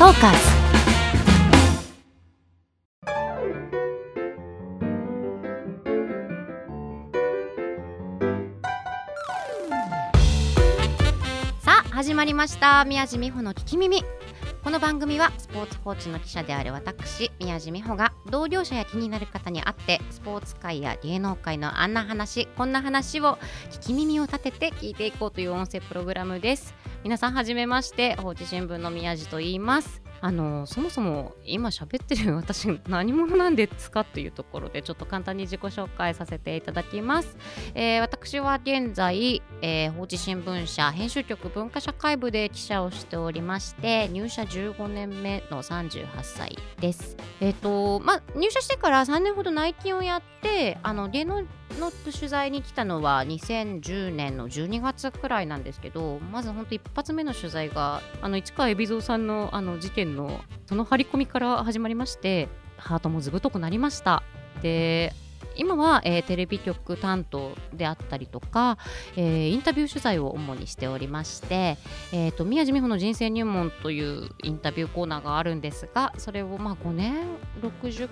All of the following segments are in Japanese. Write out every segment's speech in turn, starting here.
トーカーズさあ始まりました。宮地美穂の聞き耳。この番組はスポーツ報知の記者である私宮地美穂が同業者や気になる方に会ってスポーツ界や芸能界のあんな話こんな話を聞き耳を立てて聞いていこうという音声プログラムです。皆さんはじめまして放置新聞の宮地と言います。あのそもそも今喋ってる私何者なんですかというところでちょっと簡単に自己紹介させていただきます、えー私は現在、えー、報知新聞社編集局文化社会部で記者をしておりまして入社15年目の38歳です。えっ、とまあ入社してから3年ほど内勤をやってあの芸能の取材に来たのは2010年の12月くらいなんですけどまず本当一発目の取材があの市川海老蔵さんのあの事件のその張り込みから始まりましてハートもずぶとくなりました。で今は、えーテレビ局担当であったりとか、えーインタビュー取材を主にしておりまして、えー、と宮地美穂の人生入門というインタビューコーナーがあるんですがそれをまあ5年60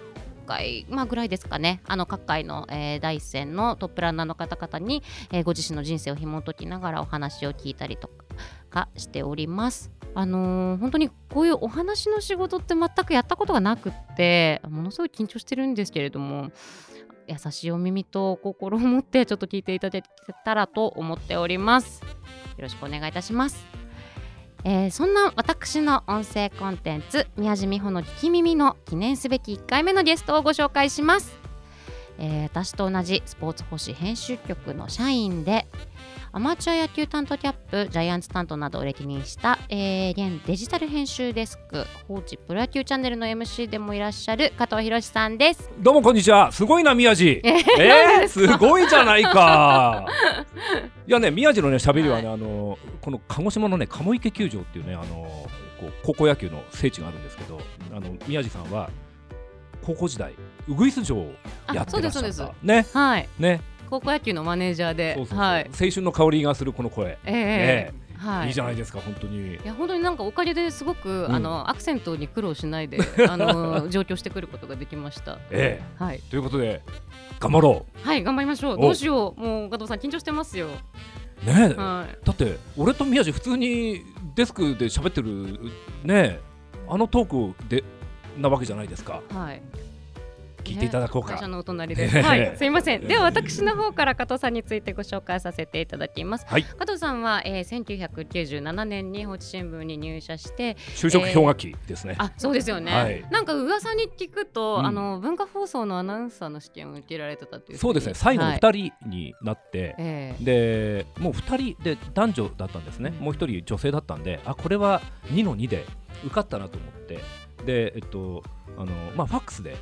回、まあ、ぐらいですかねあの各界の、えー第一線のトップランナーの方々に、えーご自身の人生を紐解きながらお話を聞いたりとかしております。あのー本当にこういうお話の仕事って全くやったことがなくってものすごい緊張してるんですけれども優しいお耳と心を持ってちょっと聞いていただけたらと思っております。よろしくお願いいたします。えーそんな私の音声コンテンツ宮地美穂の聞き耳の記念すべき1回目のゲストをご紹介します、えー私と同じスポーツ報誌編集局の社員でアマチュア野球担当キャップジャイアンツ担当などを歴任した、えー現デジタル編集デスク放置プロ野球チャンネルの MC でもいらっしゃる加藤博さんですどうもこんにちは。すごいな宮地。ええー、すごいじゃないか。いやね宮地のね喋りはね、はあのこの鹿児島のね鴨池球場っていうねあのこう高校野球の聖地があるんですけど、あの宮地さんは高校時代ウグイス城をやってらっしゃった。あそうですそうねはいね。高校野球のマネージャーではい青春の香りがするこの声。ええねはいいいじゃないですか本当に。いや本当になんかおかげですごく、うんあのアクセントに苦労しないで あの上京してくることができました。えはいえということで頑張ろはい頑張りましょう。おどうしようもう加藤さん緊張してますよ。う。ねえ。はい。だって俺と宮地普通にデスクで喋ってるねあのトークでなわけじゃないですかはい。聞いていただこうか、会社のお隣です。え えはい、すいません。では私の方から加藤さんについてご紹介させていただきます。はい。加藤さんは、えー、1997年に放置新聞に入社して、就職氷河期ですね、あ、そうですよね。はい。なんか噂に聞くと、うん。あの文化放送のアナウンサーの試験を受けられてたという。そうですね。最後のはい。2人になって、ええ。でもう2人で男女だったんですね、もう1人女性だったんであこれは2の2で受かったなと思って。でえっとあのまあファックスで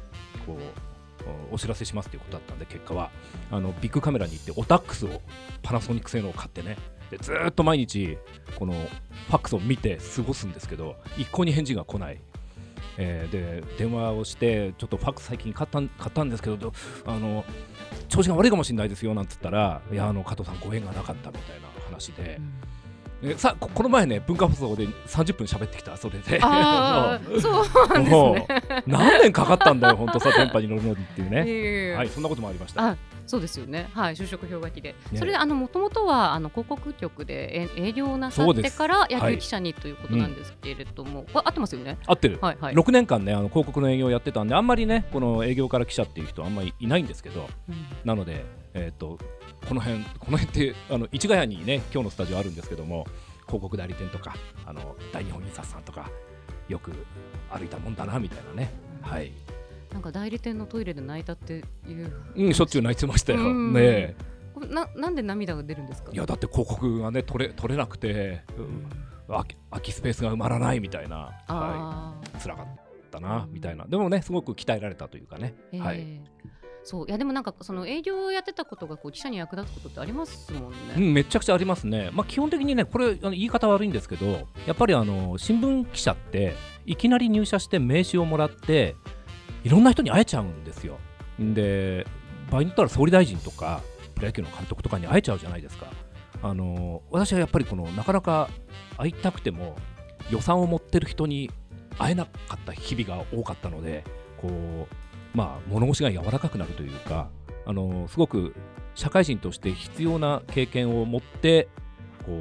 こうお知らせしますということだったんで結果は。あのビッグカメラに行ってオタックスをパナソニック製のを買ってね。でずっと毎日このファックスを見て過ごすんですけど一向に返事が来ない。えーで電話をしてちょっとファックス最近買ったん買ったんですけどあの調子が悪いかもしれないですよなんつったらいやあの加藤さんご縁がなかったみたいな話で、えさここの前ね文化放送で30分喋ってきた。それで。そうなんですもね。う何年かかったんだよ本当さ電波に乗るのにっていういねえいえいえ。はいそんなこともありました。あそうですよね。はい、就職氷河期で。ね。それで、あの、もともとは、あの、広告局でえ営業をなさってから、野はい。球記者にということなんですけれども、これ合ってますよね。合ってる。はい、はい。6年間ねあの広告の営業をやってたんであんまりねこの営業から記者っていう人あんまりいないんですけど。うん。なのでえっ、とこの辺この辺ってあの市ヶ谷にね今日のスタジオあるんですけども広告代理店とかあの大日本印刷さんとかよく歩いたもんだなみたいなね。はい、なんか代理店のトイレで泣いたっていう。うん、しょっちゅう泣いてましたよ。うん。ね。えこれな、なんで涙が出るんですか？いやだって広告がね取れ取れなくて、うん。空き空きスペースが埋まらないみたいな、は。い、辛かったなみたいな。でもねすごく鍛えられたというかね、ええはい、そう。いやでもなんかその営業をやってたことがこう記者に役立つことってありますもんね。うん、めちゃくちゃありますね、まあ、基本的にねこれあの言い方悪いんですけどやっぱりあの新聞記者っていきなり入社して名刺をもらっていろんな人に会えちゃうんですよ。で場合によったら総理大臣とかプロ野球の監督とかに会えちゃうじゃないですか。あの私はやっぱりこのなかなか会いたくても予算を持ってる人に会えなかった日々が多かったのでこう、まあ、物腰が柔らかくなるというかあのすごく社会人として必要な経験を持ってこ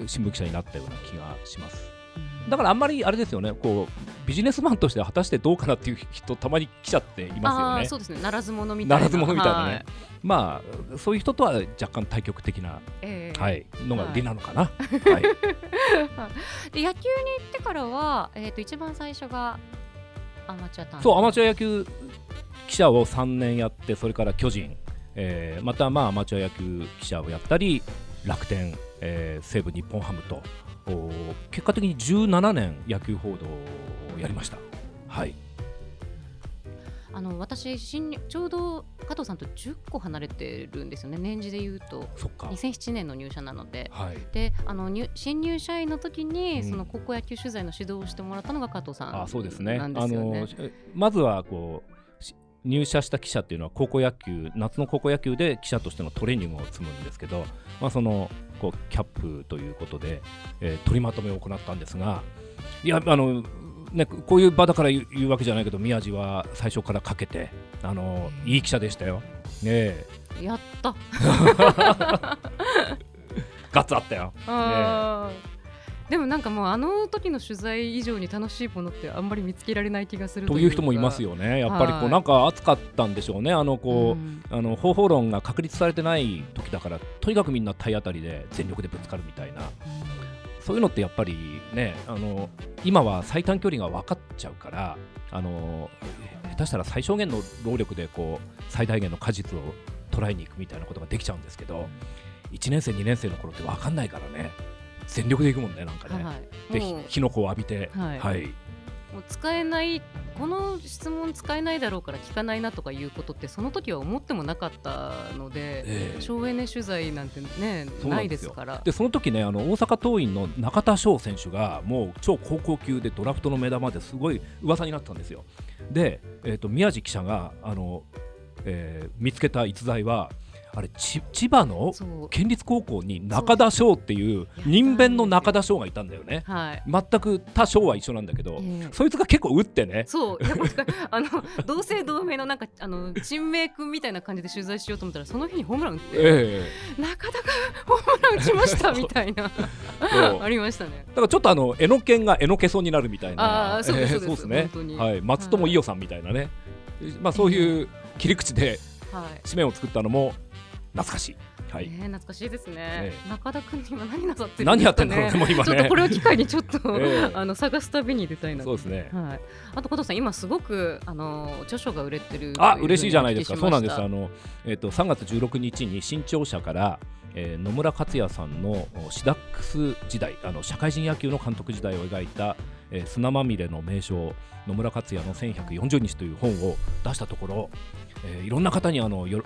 う新聞記者になったような気がします。だからあんまりあれですよねこうビジネスマンとして果たしてどうかなっていう人たまに記者っていますよね。そうですね。ならず者みたいな。ならず者みたいなね。はい、まあそういう人とは若干対極的な、えー、はいのが売りなのかな。はい。で野球に行ってからはえっ、ー、と一番最初がアマチュアそうアマチュア野球記者を3年やってそれから巨人、えー、またまあアマチュア野球記者をやったり楽天、えー、西武日本ハムと結果的に17年野球報道をやりました。はい。あの私新ちょうど加藤さんと10個離れてるんですよね。年次でいうと。そっか。2007年の入社なので、はい、であの新入社員の時に、うん、その高校野球取材の指導をしてもらったのが加藤さん、ね、あそうですね。あのまずはこう入社した記者っていうのは高校野球夏の高校野球で記者としてのトレーニングを積むんですけど、まあ、そのこうキャップということで、えー、取りまとめを行ったんですがいやあの、ね、こういう場だから言うわけじゃないけど宮地は最初からかけてあのいい記者でしたよ。ねやった。ガッツあったよ。ねでもなんかもうあの時の取材以上に楽しいものってあんまり見つけられない気がするという人もいますよね、やっぱりこう、なんか熱かったんでしょうね、あのこう、うん、あの方法論が確立されてない時だから、とにかくみんな体当たりで全力でぶつかるみたいな、うん、そういうのってやっぱりね、あの今は最短距離が分かっちゃうから、あの下手したら最小限の労力でこう最大限の果実を捉えに行くみたいなことができちゃうんですけど、1年生、2年生の頃って分かんないからね。全力でいくもんねなんかね、はい、で火の粉を浴びて、はい、はい、もう使えないこの質問使えないだろうから聞かないなとかいうことってその時は思ってもなかったので、えー、省エネ取材なんてねないですから。でその時ねあの大阪桐蔭の中田翔選手がもう超高校級でドラフトの目玉ですごい噂になったんですよ。で、えーと宮地記者があの、えー、見つけた逸材はあれ千葉の県立高校に中田翔っていう人弁の中田翔がいたんだよね、はい、全く他翔は一緒なんだけど、えー、そいつが結構打ってね。そう。いや あの同姓同名のなんかあの珍名君みたいな感じで取材しようと思ったらその日にホームラン打って、えー、中田がホームラン打ちましたみたいな。ありましたね。だからちょっとあのえのけんがえのけそうになるみたいな。あそうです,、そうですね。はい。松友伊代さんみたいなね、まあそういう切り口で紙面を作ったのも懐かしい。はい、ね、懐かしいですね。ね中田君今何なさってるんですか、ね、何やってんだろうね、もう今ね。ちょっとこれを機会にちょっと、えー、あの探す旅に出たいな。そうですね。はい。あと加藤さん今すごくあの著書が売れてるあ、嬉しいじゃないですか。そうなんです。あのえっ、ー、と3月16日に新潮社から。えー、野村克也さんのシダックス時代あの社会人野球の監督時代を描いた、えー、砂まみれの名将野村克也の1140日という本を出したところ、えー、いろんな方にあのよ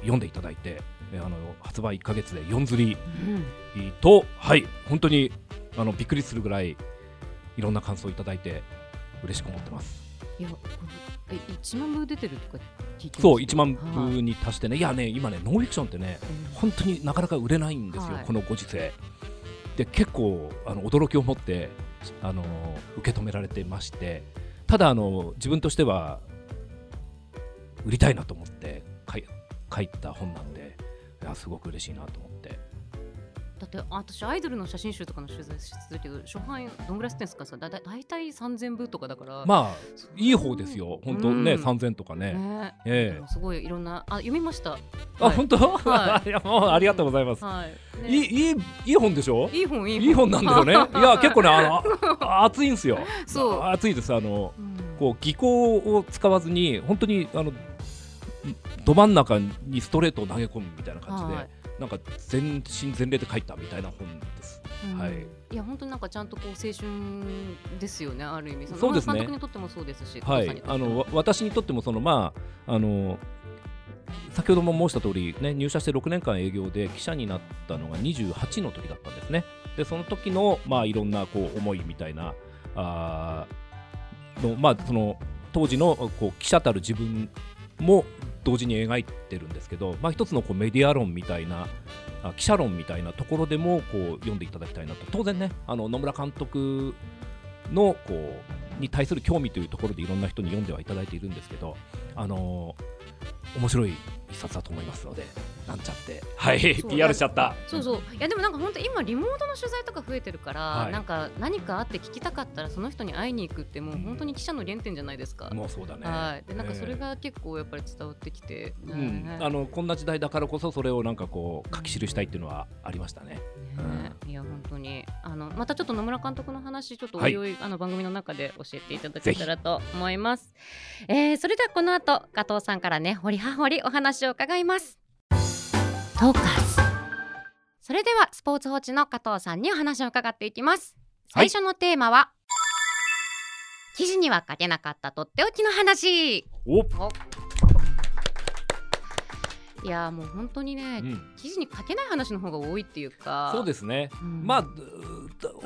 読んでいただいてあの発売1か月で4釣り。と、うん、はい本当にあのびっくりするぐらいいろんな感想をいただいて嬉しく思ってます。いやえ1万部出てるとか聞いてそう1万部に達してね、はい、いやね今ねノンフィクションってね、うん、本当になかなか売れないんですよ、はい、このご時世。で結構あの驚きを持ってあの受け止められてまして。ただあの自分としては売りたいなと思って書いた本なんでいやすごく嬉しいなと思って。だって私アイドルの写真集とかの取材してるけど初版どんぐらい吸ってんですかさ。だだ大体3000部とかだから。まあいい方ですよ。本当ね、うん、3000とかね。ね、えー、すごいいろんなあ読みました。あ、はい、本当、はい、いやもうありがとうございます、はい。ね、いいいい本でしょ？いい本いい本。なんだよね。いや結構ねあの熱いんですよ。そう。熱いです。あの、うん、こう技巧を使わずに本当にあのど真ん中にストレートを投げ込むみたいな感じで、はい、なんか全身全霊で書いたみたいな本です。うん、はい。いや本当になんかちゃんとこう青春ですよねある意味そうですね。監督にとってもそうですし、はい。あの私にとってもそのまああの先ほども申した通りね入社して6年間営業で記者になったのが28の時だったんですね。でその時のまあいろんなこう思いみたいなあのまあその当時のこう記者たる自分も同時に描いてるんですけど、まあ、一つのこうメディア論みたいな記者論みたいなところでもこう読んでいただきたいなと。当然ねあの野村監督のこうに対する興味というところでいろんな人に読んではいただいているんですけど、あの、面白い一冊だと思いますのでなんちゃって。はい。PR しちゃった。そうそう。いやでもなんか本当今リモートの取材とか増えてるから、はい、なんか何かあって聞きたかったらその人に会いに行くってもう本当に記者の原点じゃないですか。もうそうだね。はい。でなんかそれが結構やっぱり伝わってきて、うん、あのこんな時代だからこそそれをなんかこう書き記したいっていうのはありましたね、ね、いや本当に。あのまたちょっと野村監督の話ちょっとおい。おい、はい、あの番組の中で教えていただけたらと思います。えー、それではこの後加藤さんからね掘り葉掘りお話を伺います。トーカそれではスポーツ報知の加藤さんにお話を伺っていきます。最初のテーマは、はい、記事には書けなかったとっておきの話。おいやもう本当にね、うん、記事に書けない話の方が多いっていうか。そうですね、うん、まあ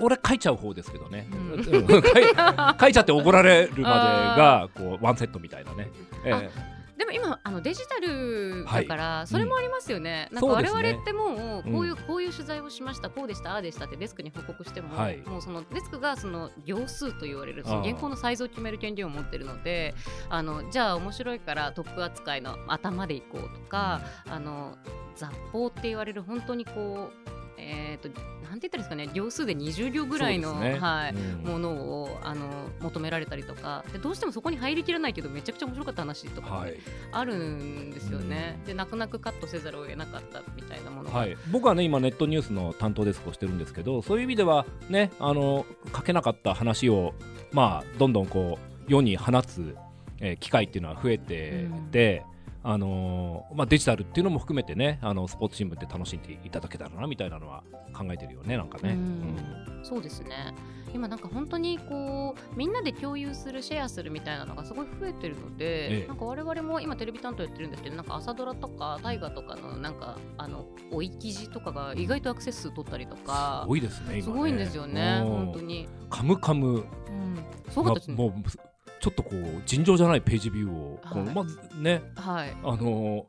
俺書いちゃう方ですけどね、うん、書いちゃって怒られるまでが こうワンセットみたいなね、えー、でも今あのデジタルだから、それもありますよね、なんか我々ってもうこういう、こういう取材をしましたこうでしたああでしたってデスクに報告しても、もうそのデスクがその行数と言われるその原稿のサイズを決める権利を持ってるのであのじゃあ面白いからトップ扱いの頭でいこうとか、あの雑報って言われる本当にこうえーと、なんて言ったらいいですかね行数で20両ぐらいの、ね、はい、うん、ものをあの求められたりとかでどうしてもそこに入りきらないけどめちゃくちゃ面白かった話とか、あるんですよね、うん、で泣く泣くカットせざるを得なかったみたいなものはい、僕はね今ネットニュースの担当デスクをしてるんですけどそういう意味ではねあの書けなかった話をまあどんどんこう世に放つ、えー、機会っていうのは増えてて、あのー、まあ、デジタルっていうのも含めてねあのスポーツ新聞って楽しんでいただけたらなみたいなのは考えてるよねなんかね、うん、そうですね。今なんか本当にこうみんなで共有するシェアするみたいなのがすごい増えてるので、ええ、なんか我々も今テレビ担当やってるんですけどなんか朝ドラとか大河とかのなんかあの追い記事とかが意外とアクセス数取ったりとかすごいですね、ね、すごいんですよね本当に。カムカム、うん、すごかったですね。もうちょっとこう尋常じゃないページビューをこう、まずね、はい、あの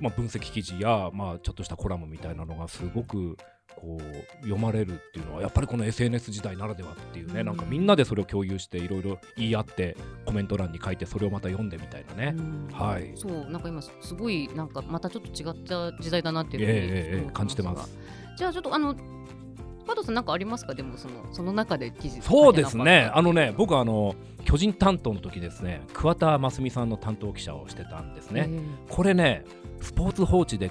まあ、分析記事や、まあ、ちょっとしたコラムみたいなのがすごくこう読まれるっていうのはやっぱりこの SNS 時代ならではっていうね、うん、なんかみんなでそれを共有していろいろ言い合ってコメント欄に書いてそれをまた読んでみたいなね、うん、はい。そうなんか今すごいなんかまたちょっと違った時代だなっていうふうに、えー、感じてます。じゃあちょっとあの加藤さん何かありますか？でもそのその中で記事そうですね。あのね僕あの巨人担当の時ですね桑田真澄さんの担当記者をしてたんですね。これねスポーツ報知で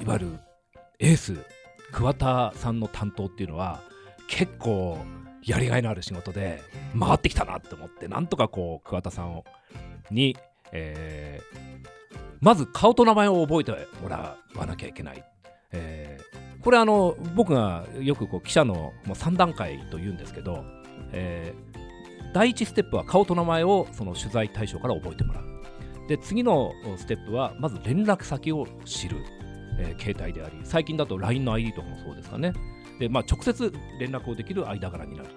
いわゆるエース桑田さんの担当っていうのは結構やりがいのある仕事で回ってきたなって思ってなんとかこう桑田さんをに、えー、まず顔と名前を覚えてもらわなきゃいけない、えー、これあの僕がよくこう記者のもう3段階と言うんですけど、えー、第1ステップは顔と名前をその取材対象から覚えてもらう。で次のステップはまず連絡先を知る。えー、携帯であり最近だと LINE の ID とかもそうですかね。で、まあ、直接連絡をできる間柄になる。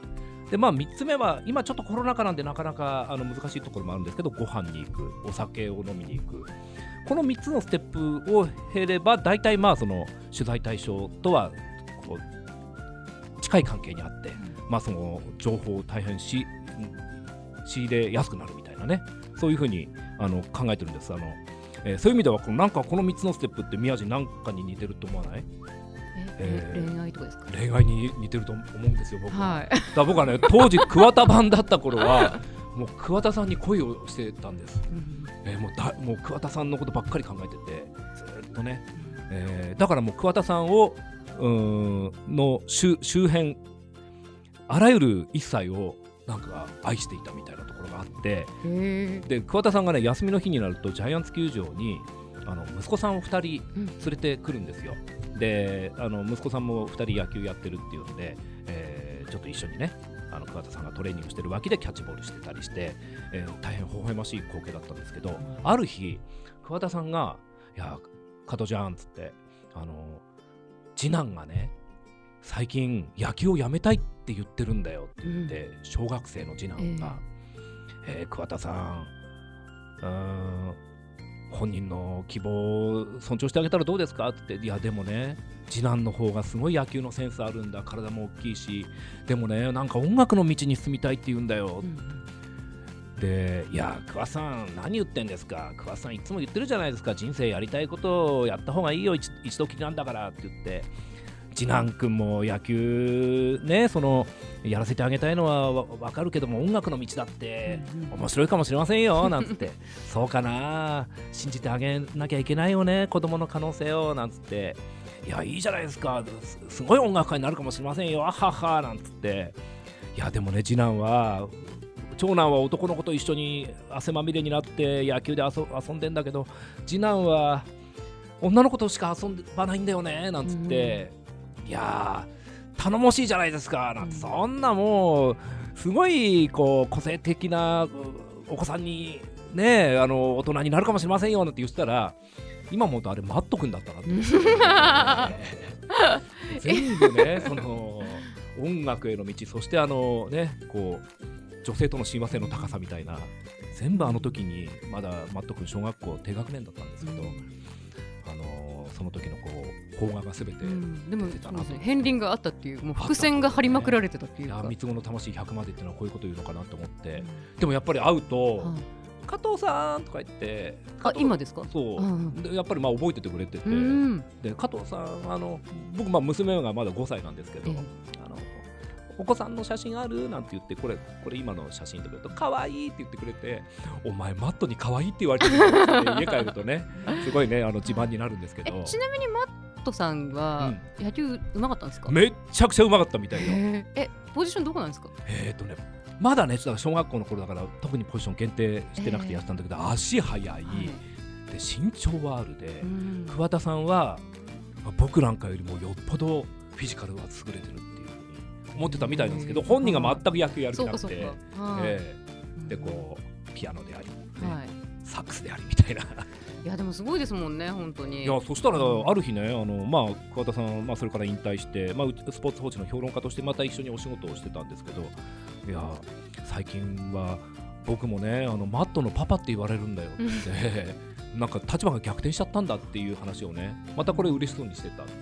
でまあ、3つ目は今ちょっとコロナ禍なんでなかなかあの難しいところもあるんですけどご飯に行くお酒を飲みに行く。この3つのステップを経れば大体まあその取材対象とは近い関係にあって、まあ、その情報を大変し仕入れやすくなるみたいなね。そういうふうにあの考えてるんです。あのえー、そういう意味ではこのなんかこの3つのステップって宮地なんかに似てると思わない？えー、恋愛とかですか？恋愛に似てると思うんですよ僕は、はい、だ僕はね 当時桑田版だった頃はもう桑田さんに恋をしてたんです、うん、えー、もうだもう桑田さんのことばっかり考えててずっとね、えー、だからもう桑田さんをうんの周周辺あらゆる一切をなんか愛していたみたいなところがあって。で桑田さんがね休みの日になるとジャイアンツ球場にあの息子さんを2人連れてくるんですよ。うん、であの息子さんも2人野球やってるっていうので、えー、ちょっと一緒にねあの桑田さんがトレーニングしてる脇でキャッチボールしてたりして、えー、大変微笑ましい光景だったんですけど、ある日桑田さんが「いや加藤じゃん」っつってあの次男がね最近野球をやめたいって言ってるんだよって言って、うん、小学生の次男が、えー、えー、桑田さんうん本人の希望を尊重してあげたらどうですか？って。いやでもね次男の方がすごい野球のセンスあるんだ。体も大きいし。でもねなんか音楽の道に進みたいって言うんだよ、でいや桑さん何言ってんですか？桑さんいつも言ってるじゃないですか。人生やりたいことをやった方がいいよ。一一度きりなんだからって言って次男君も野球ねそのやらせてあげたいのはわ分かるけども音楽の道だって面白いかもしれませんよ なんつって。そうかな信じてあげなきゃいけないよね子供の可能性をなんつって。いやいいじゃないですか。すすごい音楽家になるかもしれませんよあははなんつって。いやでもね次男は長男は男の子と一緒に汗まみれになって野球で遊遊んでんだけど次男は女の子としか遊ばないんだよねなんつって、いやー頼もしいじゃないですかなんて、うん。そんなもうすごいこう個性的なうお子さんにねあの大人になるかもしれませんよなんて言ってたら今思うとあれマット君だったなって 全部ねその音楽への道そしてあのねこう女性との親和性の高さみたいな全部あの時にまだマット君小学校低学年だったんですけど、あのその時のこう邦画が全て、うん。でも出てたなそうですね片鱗があったっていうもう伏線が張りまくられてたっていうかいや三つ子の魂100までっていうのはこういうこと言うのかなと思って、うんでもやっぱり会うとはい「加藤さん」とか言ってあ今ですかそう、うんでやっぱりまあ覚えててくれてて、うんで加藤さんあの僕まあ娘がまだ5歳なんですけど、ええお子さんの写真ある？なんて言ってこれこれ今の写真とか言うと可愛いって言ってくれてお前マットに可愛いって言われてるって家帰るとね すごいねあの自慢になるんですけど。えちなみにマットさんは野球うまかったんですか？めっちゃくちゃうまかったみたいよ。へええポジションどこなんですか？えっ、とねまだね小学校の頃だから特にポジション限定してなくてやってたんだけど、足速い、はい。で身長はあるで、うん。桑田さんは、まあ僕なんかよりもよっぽどフィジカルは優れてる思ってたみたいなんですけど、うん本人が全く野球やる気なくて、ええ。でこうピアノであり、ねはい。サックスでありみたいな。いやでもすごいですもんね本当に。いやそしたらある日ねあの、まあ、桑田さん、まあ、それから引退して、まあ、うスポーツ報知の評論家としてまた一緒にお仕事をしてたんですけどいや最近は僕もねあのマットのパパって言われるんだよって なんか立場が逆転しちゃったんだっていう話をねまたこれ嬉しそうにしてたんで、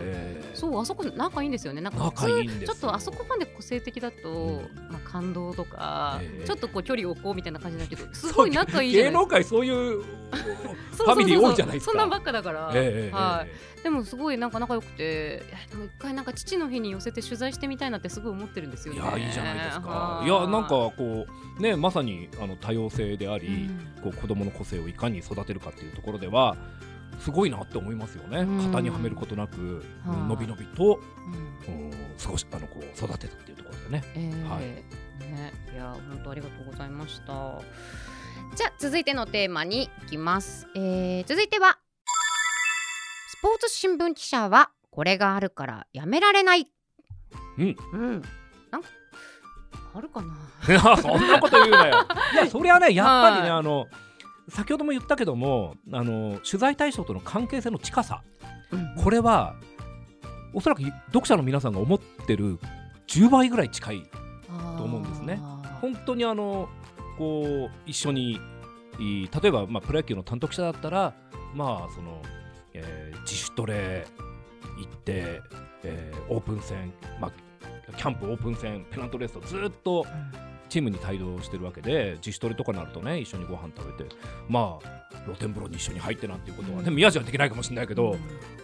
えー。そうあそこ仲いいんですよね。なんか仲いいんですよ。ちょっとあそこまで個性的だと、うん。まあ、感動とか、ええちょっとこう距離を置こうみたいな感じだけどすごい仲いい芸能界そういうファミリー多いじゃないですか。そんなんばっかだから、ええはい、でもすごいなんか仲良くて。でも一回なんか父の日に寄せて取材してみたいなってすごい思ってるんですよね。いやいいじゃないですか。はい。いやなんかこうねまさにあの多様性であり、うん。こう子供の個性をいかに育てるかっていうところではすごいなって思いますよね、うん。型にはめることなく、はい。のびのびと、うん。うん過ごしあのこう育てたっていうところでね。えーはい。ね、いや本当ありがとうございましたじゃあ続いてのテーマに行きます、えー続いてはスポーツ新聞記者はこれがあるからやめられない。うん。うん。なんかあるかな。いやそんなこと言うなよ。い やそれはねやっぱりね、はい。あの先ほども言ったけどもあの取材対象との関係性の近さ。これはおそらく読者の皆さんが思ってる10倍ぐらい近いと思うんですね。本当にあのこう一緒に例えば、まあ、プロ野球の担当記者だったらまあその、えー自主トレ行って、えーオープン戦、まあ、キャンプオープン戦ペナントレースとずっとチームに帯同してるわけで自主トレとかになるとね一緒にご飯食べてまあ露天風呂に一緒に入ってなんていうことはね、うん。宮地はできないかもしれないけど、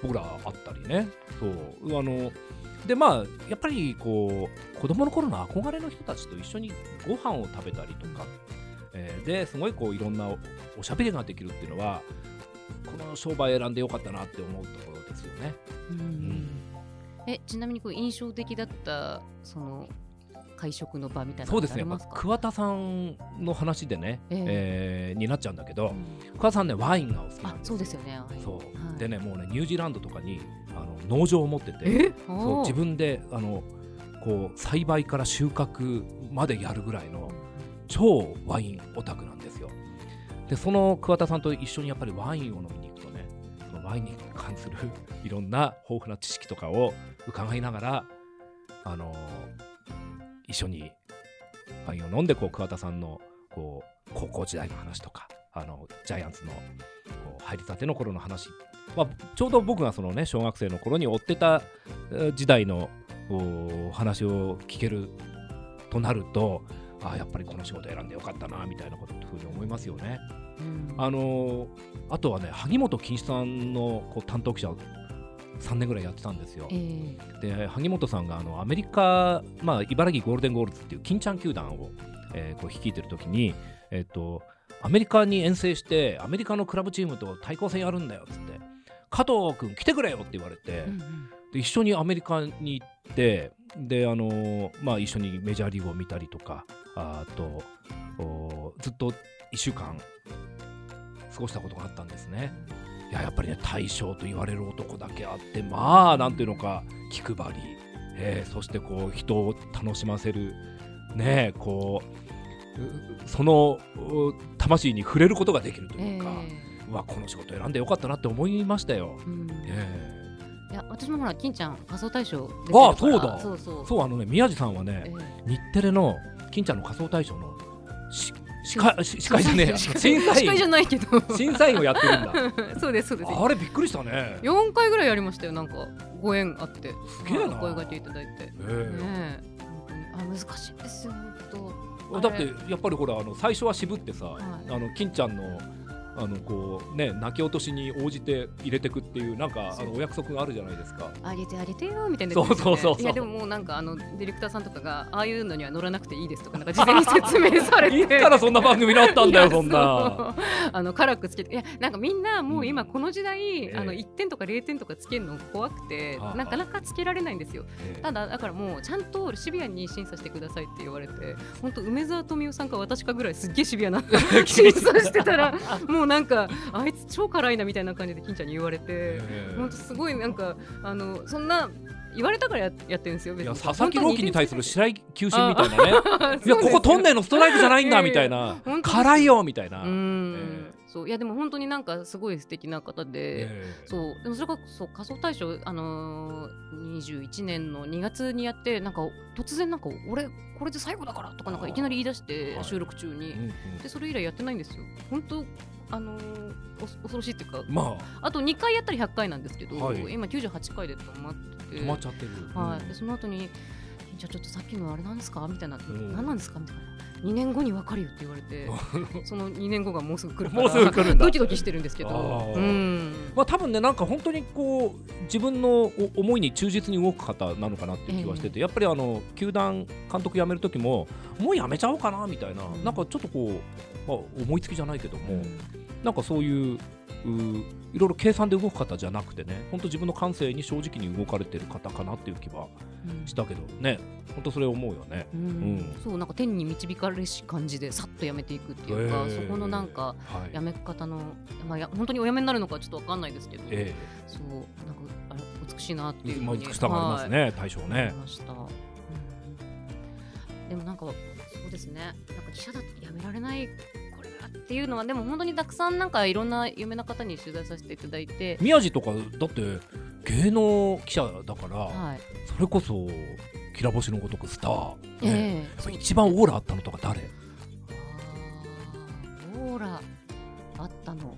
僕らあったりね。そう。あのでまあやっぱりこう子供の頃の憧れの人たちと一緒にご飯を食べたりとか、えーですごいこういろんなおおしゃべりができるっていうのはこの商売選んでよかったなって思うところですよね。うんんえちなみにこう印象的だったその会食の場みたいなのそうですね、まあ桑田さんの話でね、ええ。えーになっちゃうんだけど、うん。桑田さんねワインがお好きなあんですそうですよね。はい。そう、はい。でねもうねニュージーランドとかにあの農場を持っててえ？そう自分分であのこう栽培から収穫までやるぐらいの超ワインオタクなんですよ。でその桑田さんと一緒にやっぱりワインを飲みに行くとねそのワインに関するいろんな豊富な知識とかを伺いながらあの一緒にワインを飲んでこう桑田さんのこう高校時代の話とかあのジャイアンツのこう入りたての頃の話、まあ、ちょうど僕がその、ね、小学生の頃に追ってたえー時代のお話を聞けるとなるとあーやっぱりこの仕事選んでよかったなみたいなことふうに思いますよね。うんあのーあとはね萩本欽一さんのこう担当記者を3年ぐらいやってたんですよ。えで萩本さんがあのアメリカ、まあ、茨城ゴールデンゴールズっていう金ちゃん球団を、えーこう率いてる時に、えっとアメリカに遠征してアメリカのクラブチームと対抗戦やるんだよっつって加藤君来てくれよって言われて、うんうんで一緒にアメリカに行ってであのーまあ、一緒にメジャーリーグを見たりとかああとおずっと1週間過ごしたことがあったんですね。いややっぱりね大将と言われる男だけあってまあなんていうのか気配り、えーそしてこう人を楽しませる。ねこううそのう魂に触れることができるとえいうか、えうわこの仕事選んでよかったなって思いましたよ。うん。えーいや私もほら金ちゃん仮想大賞ああそうだ。そうそう。そうあのね宮地さんはね、え日テレの金ちゃんの仮装大賞のし司会し司会じゃねえ審査司会じゃ員ないけど。審査員をやってるんだ。そうですそうです。あれびっくりしたね。4回ぐらいやりましたよなんか。ご縁あって。すげえな。声掛けいただいて。ねえ。え。本当に。あ難しいですよ本えだってやっぱりほらあの最初は渋ってさ、はい。あの金ちゃんのあのこうね泣き落としに応じて入れてくっていうなんかあのお約束があるじゃないですか。当あげてあげてよみたいな、そうそうそうそう。いやでももうなんかあのディレクターさんとかがああいうのには乗らなくていいですとかなんか事前に説明されて。いつからそんな番組になったんだよそんな。あの辛くつけていやなんかみんなもう今この時代、ええあの1点とか0点とかつけるの怖くて、はあ。なかなかつけられないんですよ。ええ。ただだからもうちゃんとシビアに審査してくださいって言われて 本当梅沢富美男さんか私かぐらいすっげえシビアな 審査してたらもう なんかあいつ超辛いなみたいな感じで金ちゃんに言われてえ。え本当すごいなんかあのそんな言われたからややってるんですよい別に。や佐々木朗希に対する白井球審みたいなね。あいやここトンネルルのストライクじゃないんだみたいな。辛いよみたいな。うそういやでも本当になんかすごい素敵な方で、ええ。そうでもそれがそう仮想大賞、あのー、21年の2月にやってなんか突然なんか俺これで最後だからとかなんかいきなり言い出してはい。収録中に、うんうん。でそれ以来やってないんですよ。本当あのーお恐ろしいっていうかまあ。と2回やったら100回なんですけど、はい。今98回で止まって止まっちゃってる。はい、でその後にじゃあちょっとさっきのあれなんですか？みたいな、ん。何なんですか？みたいな2年後に分かるよって言われてその2年後がもうすぐ来るもうすぐ来るんだ。ドキドキしてるんですけど。うん。まあ多分ねなんか本当にこう自分のお思いに忠実に動く方なのかなっていう気はしてて、やっぱりあの球団監督辞める時ももう辞めちゃおうかなみたいな、うんなんかちょっとこう、まあ、思いつきじゃないけども、うん。なんかそういういろいろ計算で動く方じゃなくてね本当自分の感性に正直に動かれてる方かなっていう気はうん。したけどね本当それ思うよね。うん。うん。そうなんか天に導かれし感じでさっとやめていくっていうか、へーそこのなんかはい。やめ方の、まあ、や本当におやめになるのかちょっとわかんないですけど、えそうなんかあれ美しいなってえいうまあ美しさがありますね、大将はい思いね。ました、うん。でもなんかそうですね。なんか記者だってやめられないっていうのはでも本当にたくさんなんかいろんな有名な方に取材させていただいて、宮地とかだって芸能記者だから、はい。それこそきら星のごとくスター、ねええ。やっぱ一番オーラあったのとか誰、オーラあったの。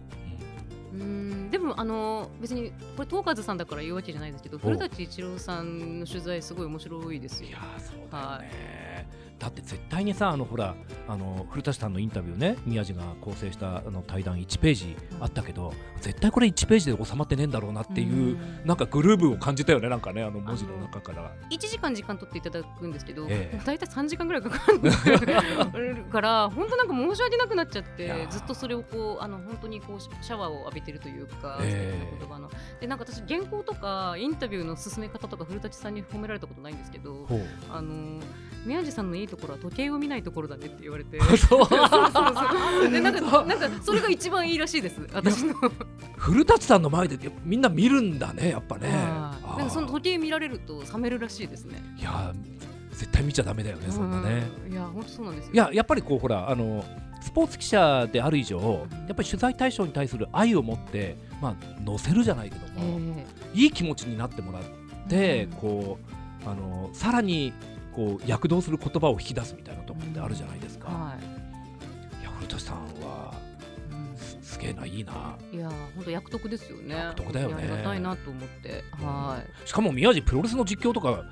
うーんでもあの別にこれ東風さんだから言うわけじゃないですけど古舘一郎さんの取材すごい面白いですよ。いやーそうだよね、だって絶対にさあのほらあの古舘さんのインタビューね宮地が構成したあの対談1ページあったけど、絶対これ1ページで収まってねえんだろうなっていう、ん。なんかグルーブを感じたよねなんかねあの文字の中から。1時間時間取っていただくんですけど、ええ。大体3時間ぐらいかかるから 本当なんか申し訳なくなっちゃってずっとそれをこうあの本当にこうシャワーを浴びてるというか、ええ。素敵な言葉の。でなんか私原稿とかインタビューの進め方とか古舘さんに褒められたことないんですけどあの宮地さんのいいところは時計を見ないところだねって言われて。そう。そうそうそうでなんかなんかそれが一番いいらしいです。私の。古舘さんの前でみんな見るんだねやっぱね。なんかその時計見られると冷めるらしいですね。いやー絶対見ちゃダメだよねそんなね。うんいや本当そうなんですよ。いややっぱりこうほらあのスポーツ記者である以上やっぱり取材対象に対する愛を持ってまあ載せるじゃないけども、え。いい気持ちになってもらって、うん。こうあのさらにこう躍動する言葉を引き出すみたいなところってあるじゃないですか。えはいいや古田さんはすげえないいな。いや本当役得ですよね。役得だよねありがたいなと思って。はい。しかも宮地プロレスの実況とか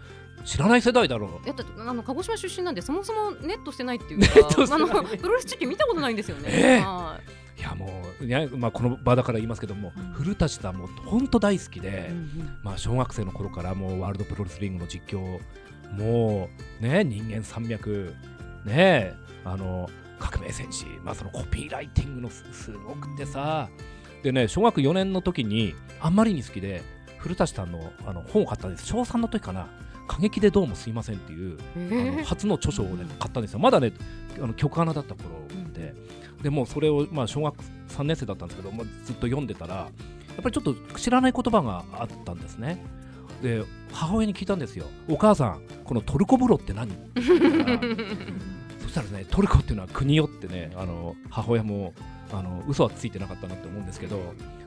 知らない世代だろう。やだあの鹿児島出身なんでそもそもネットしてないっていうか、あのプロレス中継見たことないんですよね。ええはいやもう、ねまあ、この場だから言いますけども、うん古舘さんも本当大好きいで、うんうんまあ、小学生の頃からもうワールドプロレスリングの実況もうね人間山脈ねあの革命戦士、まあ、そのコピーライティングのすすごくてさ。でね小学4年の時にあんまりに好きで古舘さんのあの本を買ったんです。小3の時かな。過激でどうもすいませんっていうあのえ初の著書を、ね、買ったんですよ。まだねあの曲穴だった頃で、でもうそれを、まあ、小学3年生だったんですけど、まあ、ずっと読んでたらやっぱりちょっと知らない言葉があったんですね。で母親に聞いたんですよ。お母さんこのトルコ風呂って何？って言ったらそしたらねトルコっていうのは国よってねあの母親もあの嘘はついてなかったなって思うんですけど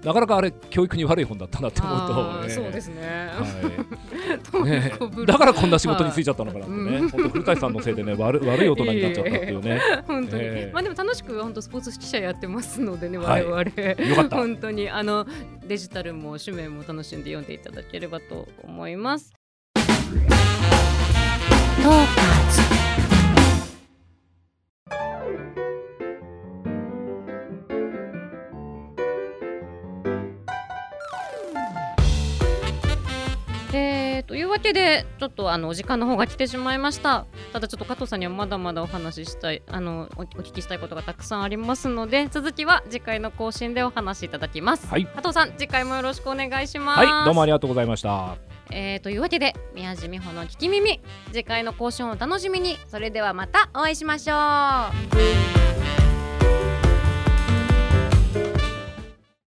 なかなかあれ教育に悪い本だったなって思うあと、ね、ーそうですね。はい。トねだからこんな仕事に就いちゃったのかなってね、はい本当古舘さんのせいでね 悪悪い大人になっちゃったっていうね。本当に、ええまあでも楽しく本当スポーツ記者やってますのでね、はい。我々。よかった。本当に。あのデジタルも紙面も楽しんで読んでいただければと思います。トーカーズわけでちょっとあのお時間の方が来てしまいました。ただちょっと加藤さんにはまだまだお話ししたいあのおお聞きしたいことがたくさんありますので続きは次回の更新でお話しいただきます、はい。加藤さん次回もよろしくお願いします。はいどうもありがとうございました。えー、というわけで宮地美穂の聞き耳。次回の更新をお楽しみに。それではまたお会いしましょう